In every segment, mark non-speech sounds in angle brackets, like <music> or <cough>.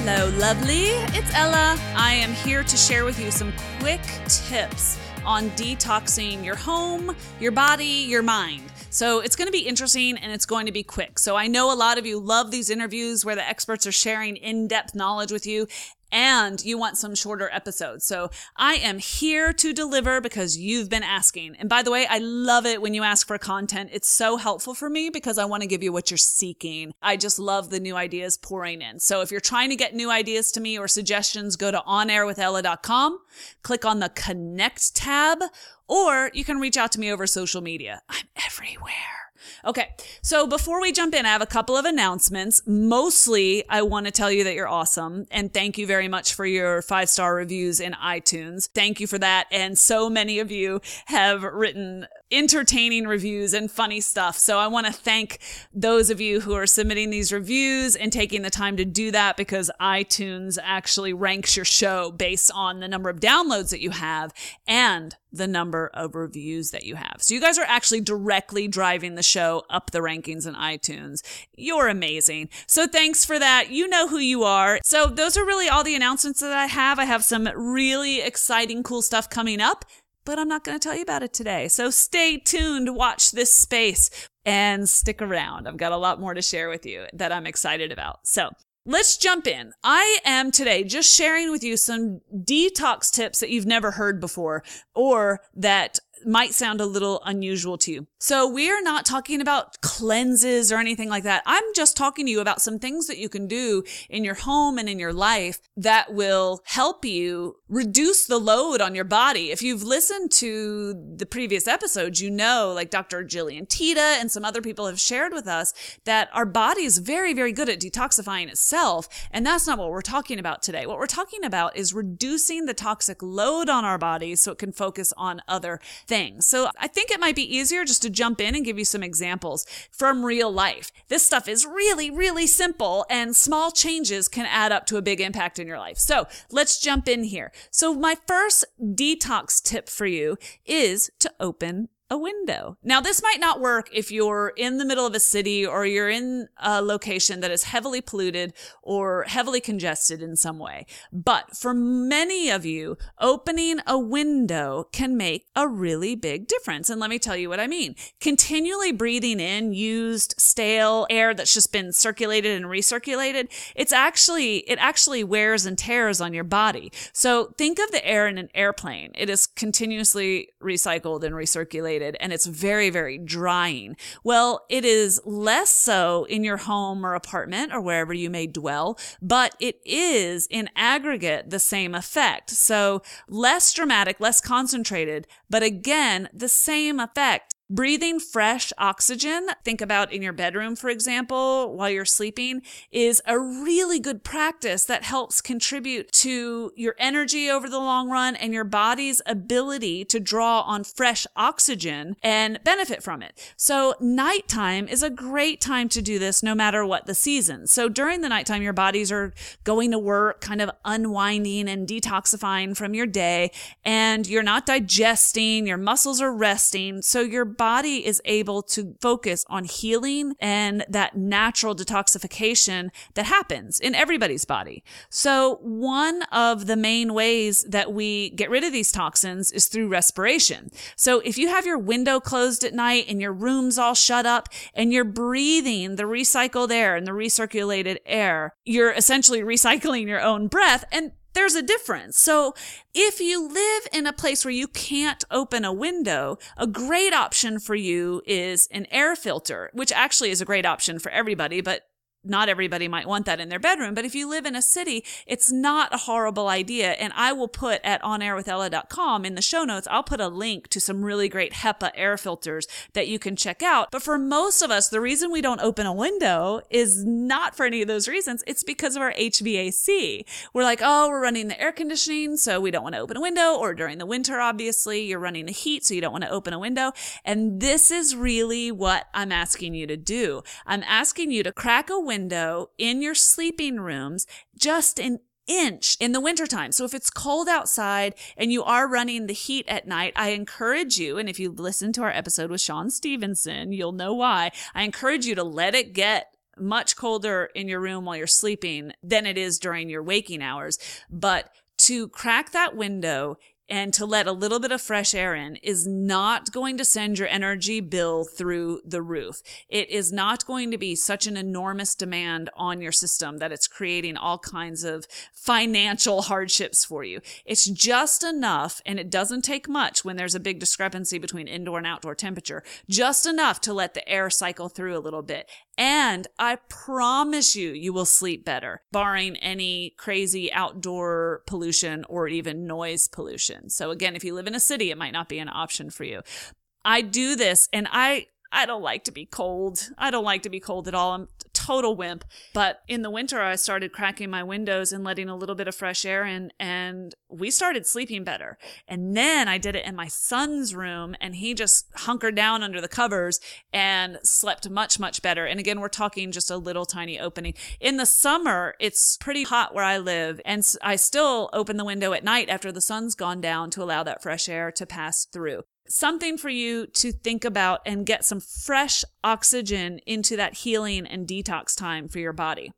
Hello, lovely. It's Ella. I am here to share with you some quick tips on detoxing your home, your body, your mind. So it's going to be interesting and it's going to be quick. So I know a lot of you love these interviews where the experts are sharing in depth knowledge with you and you want some shorter episodes. So I am here to deliver because you've been asking. And by the way, I love it when you ask for content. It's so helpful for me because I want to give you what you're seeking. I just love the new ideas pouring in. So if you're trying to get new ideas to me or suggestions, go to onairwithella.com, click on the connect tab, or you can reach out to me over social media. I'm everywhere. Okay, so before we jump in, I have a couple of announcements. Mostly, I want to tell you that you're awesome and thank you very much for your five star reviews in iTunes. Thank you for that. And so many of you have written entertaining reviews and funny stuff. So I want to thank those of you who are submitting these reviews and taking the time to do that because iTunes actually ranks your show based on the number of downloads that you have and the number of reviews that you have. So you guys are actually directly driving the show up the rankings in iTunes. You're amazing. So thanks for that. You know who you are. So those are really all the announcements that I have. I have some really exciting, cool stuff coming up but I'm not going to tell you about it today. So stay tuned, watch this space, and stick around. I've got a lot more to share with you that I'm excited about. So let's jump in. I am today just sharing with you some detox tips that you've never heard before or that might sound a little unusual to you. So we are not talking about cleanses or anything like that. I'm just talking to you about some things that you can do in your home and in your life that will help you reduce the load on your body. If you've listened to the previous episodes, you know, like Dr. Jillian Teta and some other people have shared with us that our body is very, very good at detoxifying itself. And that's not what we're talking about today. What we're talking about is reducing the toxic load on our bodies so it can focus on other things. So I think it might be easier just to jump in and give you some examples from real life. This stuff is really, really simple and small changes can add up to a big impact in your life. So let's jump in here. So my first detox tip for you is to open a window. Now, this might not work if you're in the middle of a city or you're in a location that is heavily polluted or heavily congested in some way. But for many of you, opening a window can make a really big difference. And let me tell you what I mean. Continually breathing in used, stale air that's just been circulated and recirculated, it's actually, it actually wears and tears on your body. So think of the air in an airplane. It is continuously recycled and recirculated and it's very, very drying. Well, it is less so in your home or apartment or wherever you may dwell, but it is in aggregate the same effect. So less dramatic, less concentrated, but again, the same effect Breathing fresh oxygen, think about in your bedroom, for example, while you're sleeping, is a really good practice that helps contribute to your energy over the long run and your body's ability to draw on fresh oxygen and benefit from it. So nighttime is a great time to do this no matter what the season. So during the nighttime, your bodies are going to work, kind of unwinding and detoxifying from your day, and you're not digesting, your muscles are resting. So your body is able to focus on healing and that natural detoxification that happens in everybody's body. So one of the main ways that we get rid of these toxins is through respiration. So if you have your window closed at night and your room's all shut up and you're breathing the recycled air and the recirculated air, you're essentially <laughs> recycling your own breath and there's a difference. So if you live in a place where you can't open a window, a great option for you is an air filter, which actually is a great option for everybody, but not everybody might want that in their bedroom, but if you live in a city, it's not a horrible idea. And I will put at onairwithella.com in the show notes, I'll put a link to some really great HEPA air filters that you can check out. But for most of us, the reason we don't open a window is not for any of those reasons. It's because of our HVAC. We're like, oh, we're running the air conditioning, so we don't want to open a window. Or during the winter, obviously, you're running the heat, so you don't want to open a window. And this is really what I'm asking you to do. I'm asking you to crack a window in your sleeping rooms just an inch in the wintertime. So if it's cold outside and you are running the heat at night, I encourage you, and if you listen to our episode with Shawn Stevenson, you'll know why. I encourage you to let it get much colder in your room while you're sleeping than it is during your waking hours. But to crack that window and to let a little bit of fresh air in is not going to send your energy bill through the roof. It is not going to be such an enormous demand on your system that it's creating all kinds of financial hardships for you. It's just enough, and it doesn't take much when there's a big discrepancy between indoor and outdoor temperature, just enough to let the air cycle through a little bit. And I promise you, you will sleep better, barring any crazy outdoor pollution or even noise pollution. So again, if you live in a city, it might not be an option for you. I do this and I, I don't like to be cold. I don't like to be cold at all. I'm total wimp. But in the winter, I started cracking my windows and letting a little bit of fresh air in, and we started sleeping better. And then I did it in my son's room, and he just hunkered down under the covers and slept much, much better. And again, we're talking just a little tiny opening. In the summer, it's pretty hot where I live, and I still open the window at night after the sun's gone down to allow that fresh air to pass through something for you to think about and get some fresh oxygen into that healing and detox time for your body.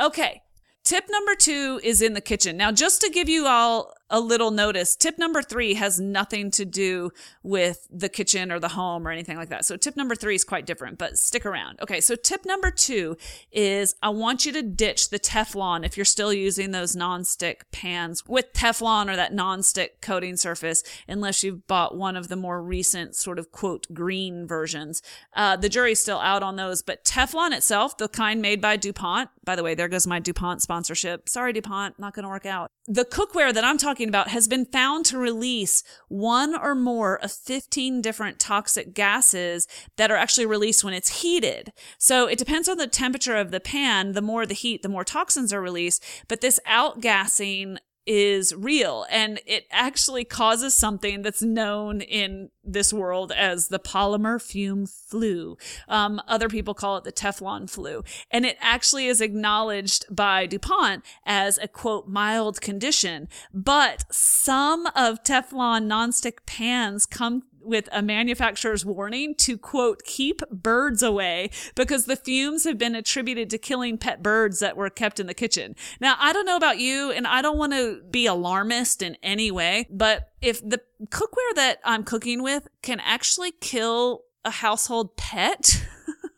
Okay. Tip number two is in the kitchen. Now, just to give you all a little notice. Tip number three has nothing to do with the kitchen or the home or anything like that. So tip number three is quite different, but stick around. Okay. So tip number two is I want you to ditch the Teflon if you're still using those nonstick pans with Teflon or that nonstick coating surface, unless you've bought one of the more recent sort of quote green versions. Uh, the jury's still out on those, but Teflon itself, the kind made by DuPont, by the way, there goes my DuPont sponsorship. Sorry, DuPont, not going to work out. The cookware that I'm talking talking about has been found to release one or more of 15 different toxic gases that are actually released when it's heated. So it depends on the temperature of the pan. The more the heat, the more toxins are released. But this outgassing is real and it actually causes something that's known in this world as the polymer fume flu. Um, other people call it the Teflon flu. And it actually is acknowledged by DuPont as a quote, mild condition. But some of Teflon nonstick pans come with a manufacturer's warning to quote, keep birds away because the fumes have been attributed to killing pet birds that were kept in the kitchen. Now, I don't know about you and I don't want to be alarmist in any way, but if the cookware that I'm cooking with can actually kill a household pet,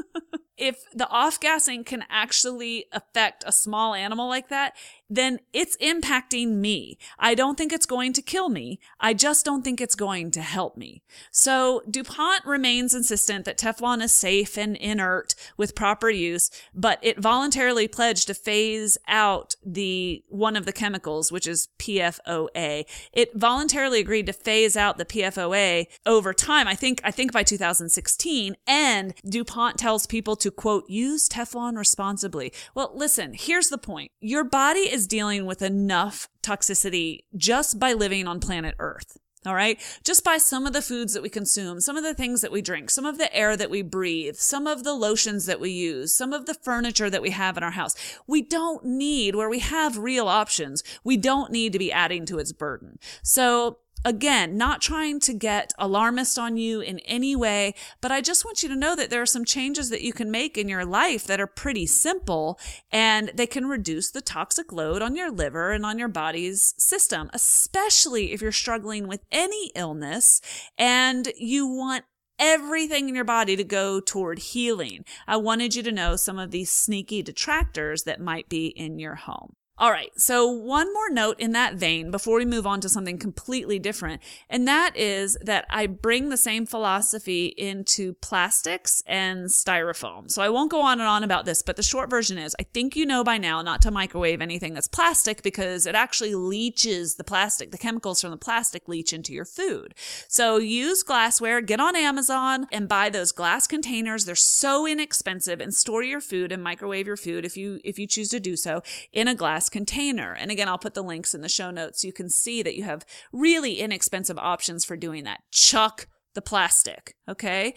<laughs> if the off gassing can actually affect a small animal like that, then it's impacting me. I don't think it's going to kill me. I just don't think it's going to help me. So DuPont remains insistent that Teflon is safe and inert with proper use, but it voluntarily pledged to phase out the one of the chemicals, which is PFOA. It voluntarily agreed to phase out the PFOA over time. I think, I think by 2016 and DuPont tells people to quote, use Teflon responsibly. Well, listen, here's the point. Your body is dealing with enough toxicity just by living on planet Earth. All right. Just by some of the foods that we consume, some of the things that we drink, some of the air that we breathe, some of the lotions that we use, some of the furniture that we have in our house. We don't need, where we have real options, we don't need to be adding to its burden. So Again, not trying to get alarmist on you in any way, but I just want you to know that there are some changes that you can make in your life that are pretty simple and they can reduce the toxic load on your liver and on your body's system, especially if you're struggling with any illness and you want everything in your body to go toward healing. I wanted you to know some of these sneaky detractors that might be in your home. All right. So, one more note in that vein before we move on to something completely different. And that is that I bring the same philosophy into plastics and styrofoam. So, I won't go on and on about this, but the short version is I think you know by now not to microwave anything that's plastic because it actually leaches the plastic. The chemicals from the plastic leach into your food. So, use glassware, get on Amazon and buy those glass containers. They're so inexpensive and store your food and microwave your food if you if you choose to do so in a glass glass container. And again, I'll put the links in the show notes you can see that you have really inexpensive options for doing that. Chuck the plastic. Okay.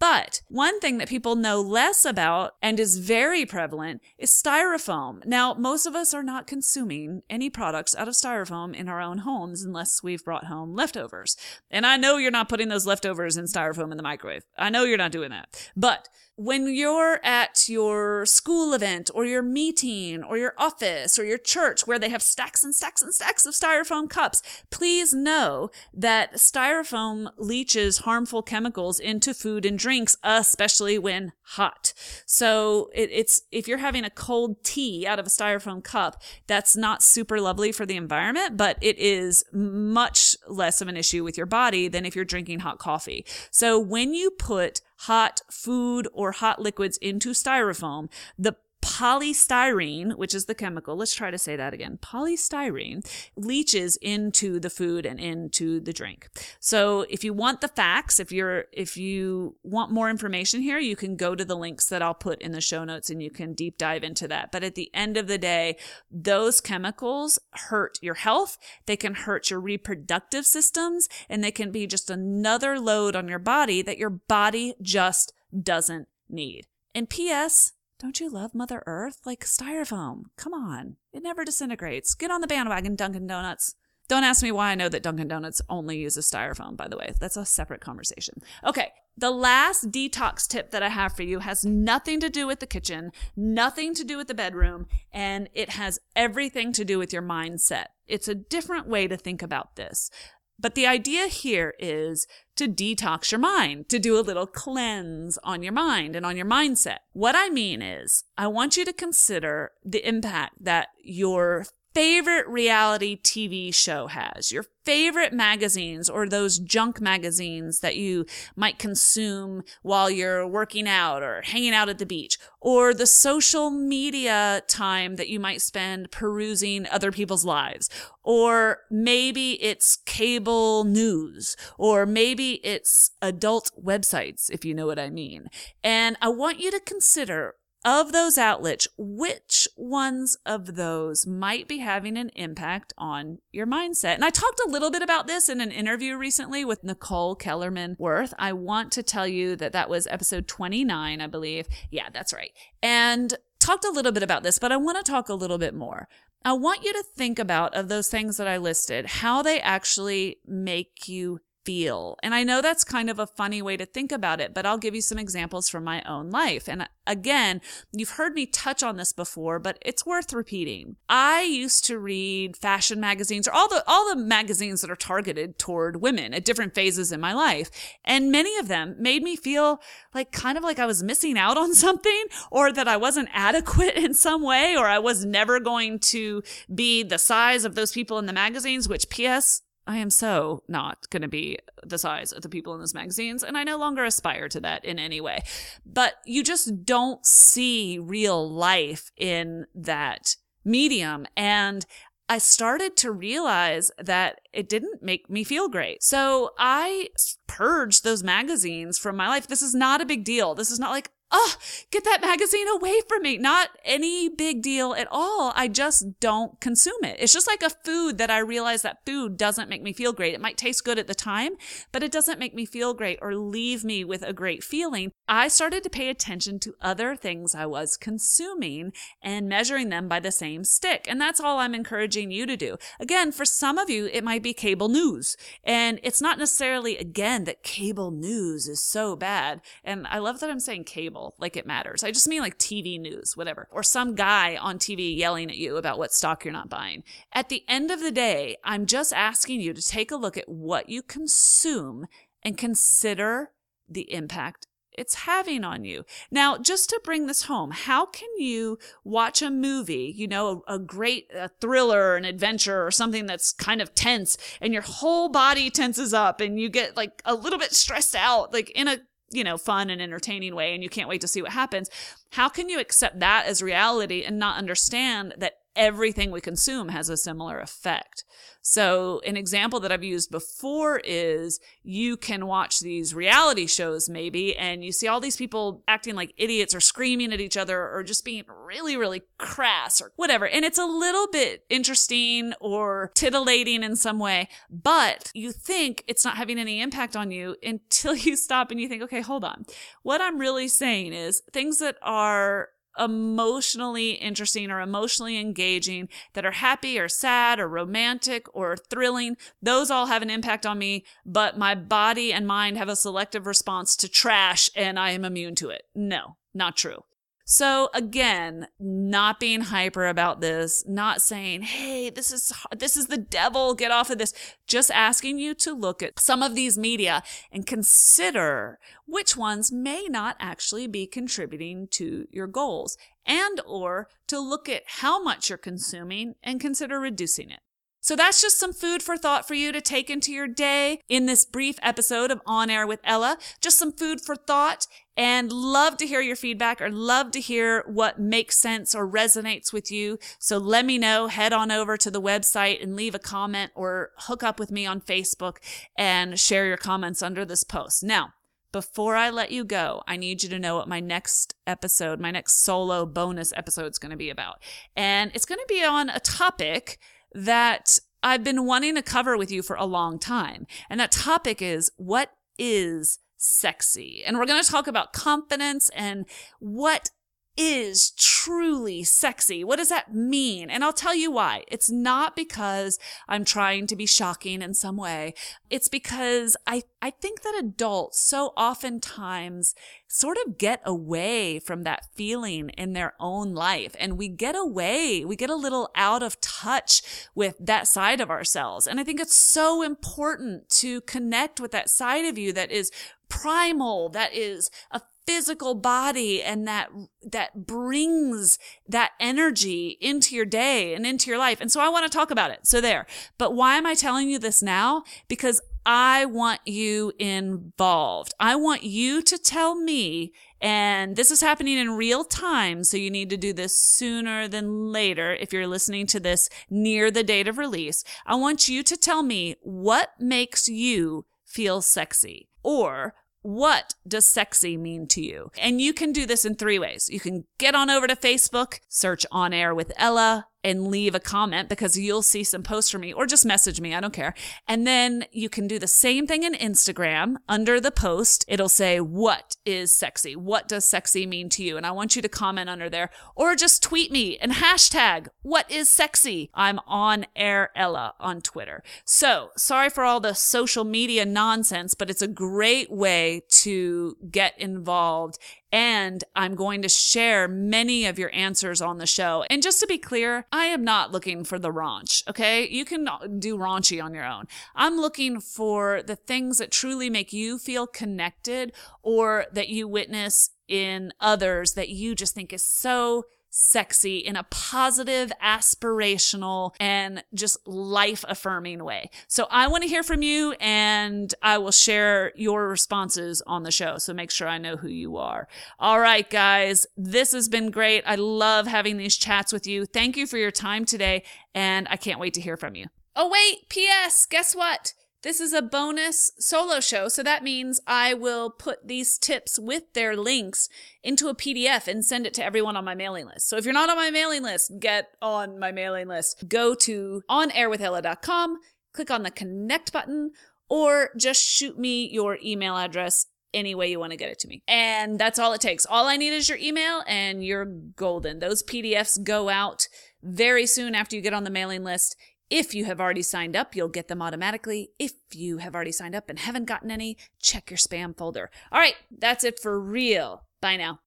But one thing that people know less about and is very prevalent is styrofoam. Now, most of us are not consuming any products out of styrofoam in our own homes unless we've brought home leftovers. And I know you're not putting those leftovers in styrofoam in the microwave. I know you're not doing that. But when you're at your school event or your meeting or your office or your church where they have stacks and stacks and stacks of styrofoam cups, please know that styrofoam leaches harmful chemicals into food and drinks, especially when hot. So it, it's, if you're having a cold tea out of a styrofoam cup, that's not super lovely for the environment, but it is much less of an issue with your body than if you're drinking hot coffee. So when you put hot food or hot liquids into styrofoam, the polystyrene, which is the chemical, let's try to say that again. Polystyrene leaches into the food and into the drink. So if you want the facts, if you're if you want more information here, you can go to the links that I'll put in the show notes and you can deep dive into that. But at the end of the day, those chemicals hurt your health, they can hurt your reproductive systems, and they can be just another load on your body that your body just doesn't need. And PS, don't you love Mother Earth? Like styrofoam. Come on. It never disintegrates. Get on the bandwagon, Dunkin' Donuts. Don't ask me why I know that Dunkin' Donuts only uses styrofoam, by the way. That's a separate conversation. Okay. The last detox tip that I have for you has nothing to do with the kitchen, nothing to do with the bedroom, and it has everything to do with your mindset. It's a different way to think about this. But the idea here is to detox your mind, to do a little cleanse on your mind and on your mindset. What I mean is, I want you to consider the impact that your favorite reality TV show has, your favorite magazines or those junk magazines that you might consume while you're working out or hanging out at the beach, or the social media time that you might spend perusing other people's lives, or maybe it's cable news, or maybe it's adult websites, if you know what I mean. And I want you to consider of those outlets, which ones of those might be having an impact on your mindset? And I talked a little bit about this in an interview recently with Nicole Kellerman Worth. I want to tell you that that was episode 29, I believe. Yeah, that's right. And talked a little bit about this, but I want to talk a little bit more. I want you to think about of those things that I listed, how they actually make you feel. And I know that's kind of a funny way to think about it, but I'll give you some examples from my own life. And uh, again, you've heard me touch on this before, but it's worth repeating. I used to read fashion magazines or all the all the magazines that are targeted toward women at different phases in my life, and many of them made me feel like kind of like I was missing out on <laughs> something or that I wasn't adequate in some way or I was never going to be the size of those people in the magazines, which PS I am so not going to be the size of the people in those magazines, and I no longer aspire to that in any way. But you just don't see real life in that medium. And I started to realize that it didn't make me feel great. So I purged those magazines from my life. This is not a big deal. This is not like, oh, get that magazine away from me. Not any big deal at all. I just don't consume it. It's just like a food that I realize that food doesn't make me feel great. It might taste good at the time, but it doesn't make me feel great or leave me with a great feeling. I started to pay attention to other things I was consuming and measuring them by the same stick. And that's all I'm encouraging you to do. Again, for some of you, it might be cable news. And it's not necessarily, again, that cable news is so bad. And I love that I'm saying cable like it matters. I just mean like TV news, whatever, or some guy on TV yelling at you about what stock you're not buying. At the end of the day, I'm just asking you to take a look at what you consume and consider the impact it's having on you. Now, just to bring this home, how can you watch a movie, you know, a, a great a thriller, an adventure, or something that's kind of tense, and your whole body tenses up and you get like a little bit stressed out, like in a you know, fun and entertaining way, and you can't wait to see what happens. How can you accept that as reality and not understand that everything we consume has a similar effect. So, an example that I've used before is you can watch these reality shows, maybe, and you see all these people acting like idiots or screaming at each other or just being really, really crass or whatever. And it's a little bit interesting or titillating in some way, but you think it's not having any impact on you until <laughs> you stop and you think, okay, hold on. What I'm really saying is things that are emotionally interesting or emotionally engaging that are happy or sad or romantic or thrilling, those all have an impact on me, but my body and mind have a selective response to trash and I am immune to it. No, not true. So again, not being hyper about this, not saying, "Hey, this is this is the devil, get off of this." Just asking you to look at some of these media and consider which ones may not actually be contributing to your goals and or to look at how much you're consuming and consider reducing it. So that's just some food for thought for you to take into your day in this brief episode of On Air with Ella. Just some food for thought and love to hear your feedback or love to hear what makes sense or resonates with you. So let me know. Head on over to the website and leave a comment or hook up with me on Facebook and share your comments under this post. Now, before I let you go, I need you to know what my next episode, my next solo bonus episode is going to be about. And it's going to be on a topic that I've been wanting to cover with you for a long time. And that topic is what is sexy? And we're going to talk about confidence and what is truly sexy. What does that mean? And I'll tell you why. It's not because I'm trying to be shocking in some way. It's because I, I think that adults so oftentimes sort of get away from that feeling in their own life. And we get away, we get a little out of touch with that side of ourselves. And I think it's so important to connect with that side of you that is primal, that is a physical body and that that brings that energy into your day and into your life. And so I want to talk about it. So there. But why am I telling you this now? Because I want you involved. I want you to tell me and this is happening in real time. So you need to do this sooner than later. If you're listening to this near the date of release, I want you to tell me what makes you feel sexy or what does sexy mean to you? And you can do this in three ways. You can get on over to Facebook, search on air with Ella, and leave a comment because you'll see some posts from me or just message me. I don't care. And then you can do the same thing in Instagram under the post. It'll say, what is sexy? What does sexy mean to you? And I want you to comment under there or just tweet me and hashtag what is sexy? I'm on air Ella on Twitter. So sorry for all the social media nonsense, but it's a great way to get involved and I'm going to share many of your answers on the show. And just to be clear, I am not looking for the raunch, okay? You can do raunchy on your own. I'm looking for the things that truly make you feel connected or that you witness in others that you just think is so sexy in a positive, aspirational, and just life affirming way. So I want to hear from you and I will share your responses on the show. So make sure I know who you are. All right, guys, this has been great. I love having these chats with you. Thank you for your time today. And I can't wait to hear from you. Oh, wait, P.S. Guess what? This is a bonus solo show, so that means I will put these tips with their links into a PDF and send it to everyone on my mailing list. So if you're not on my mailing list, get on my mailing list. Go to onairwithella.com, click on the connect button, or just shoot me your email address any way you want to get it to me. And that's all it takes. All I need is your email and you're golden. Those PDFs go out very soon after you get on the mailing list. If you have already signed up, you'll get them automatically. If you have already signed up and haven't gotten any, check your spam folder. All right, that's it for real. Bye now.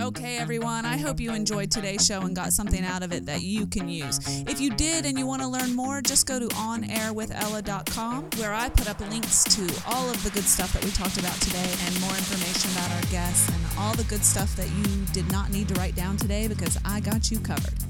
Okay, everyone, I hope you enjoyed today's show and got something out of it that you can use. If you did and you want to learn more, just go to onairwithella.com where I put up links to all of the good stuff that we talked about today and more information about our guests and all the good stuff that you did not need to write down today because I got you covered.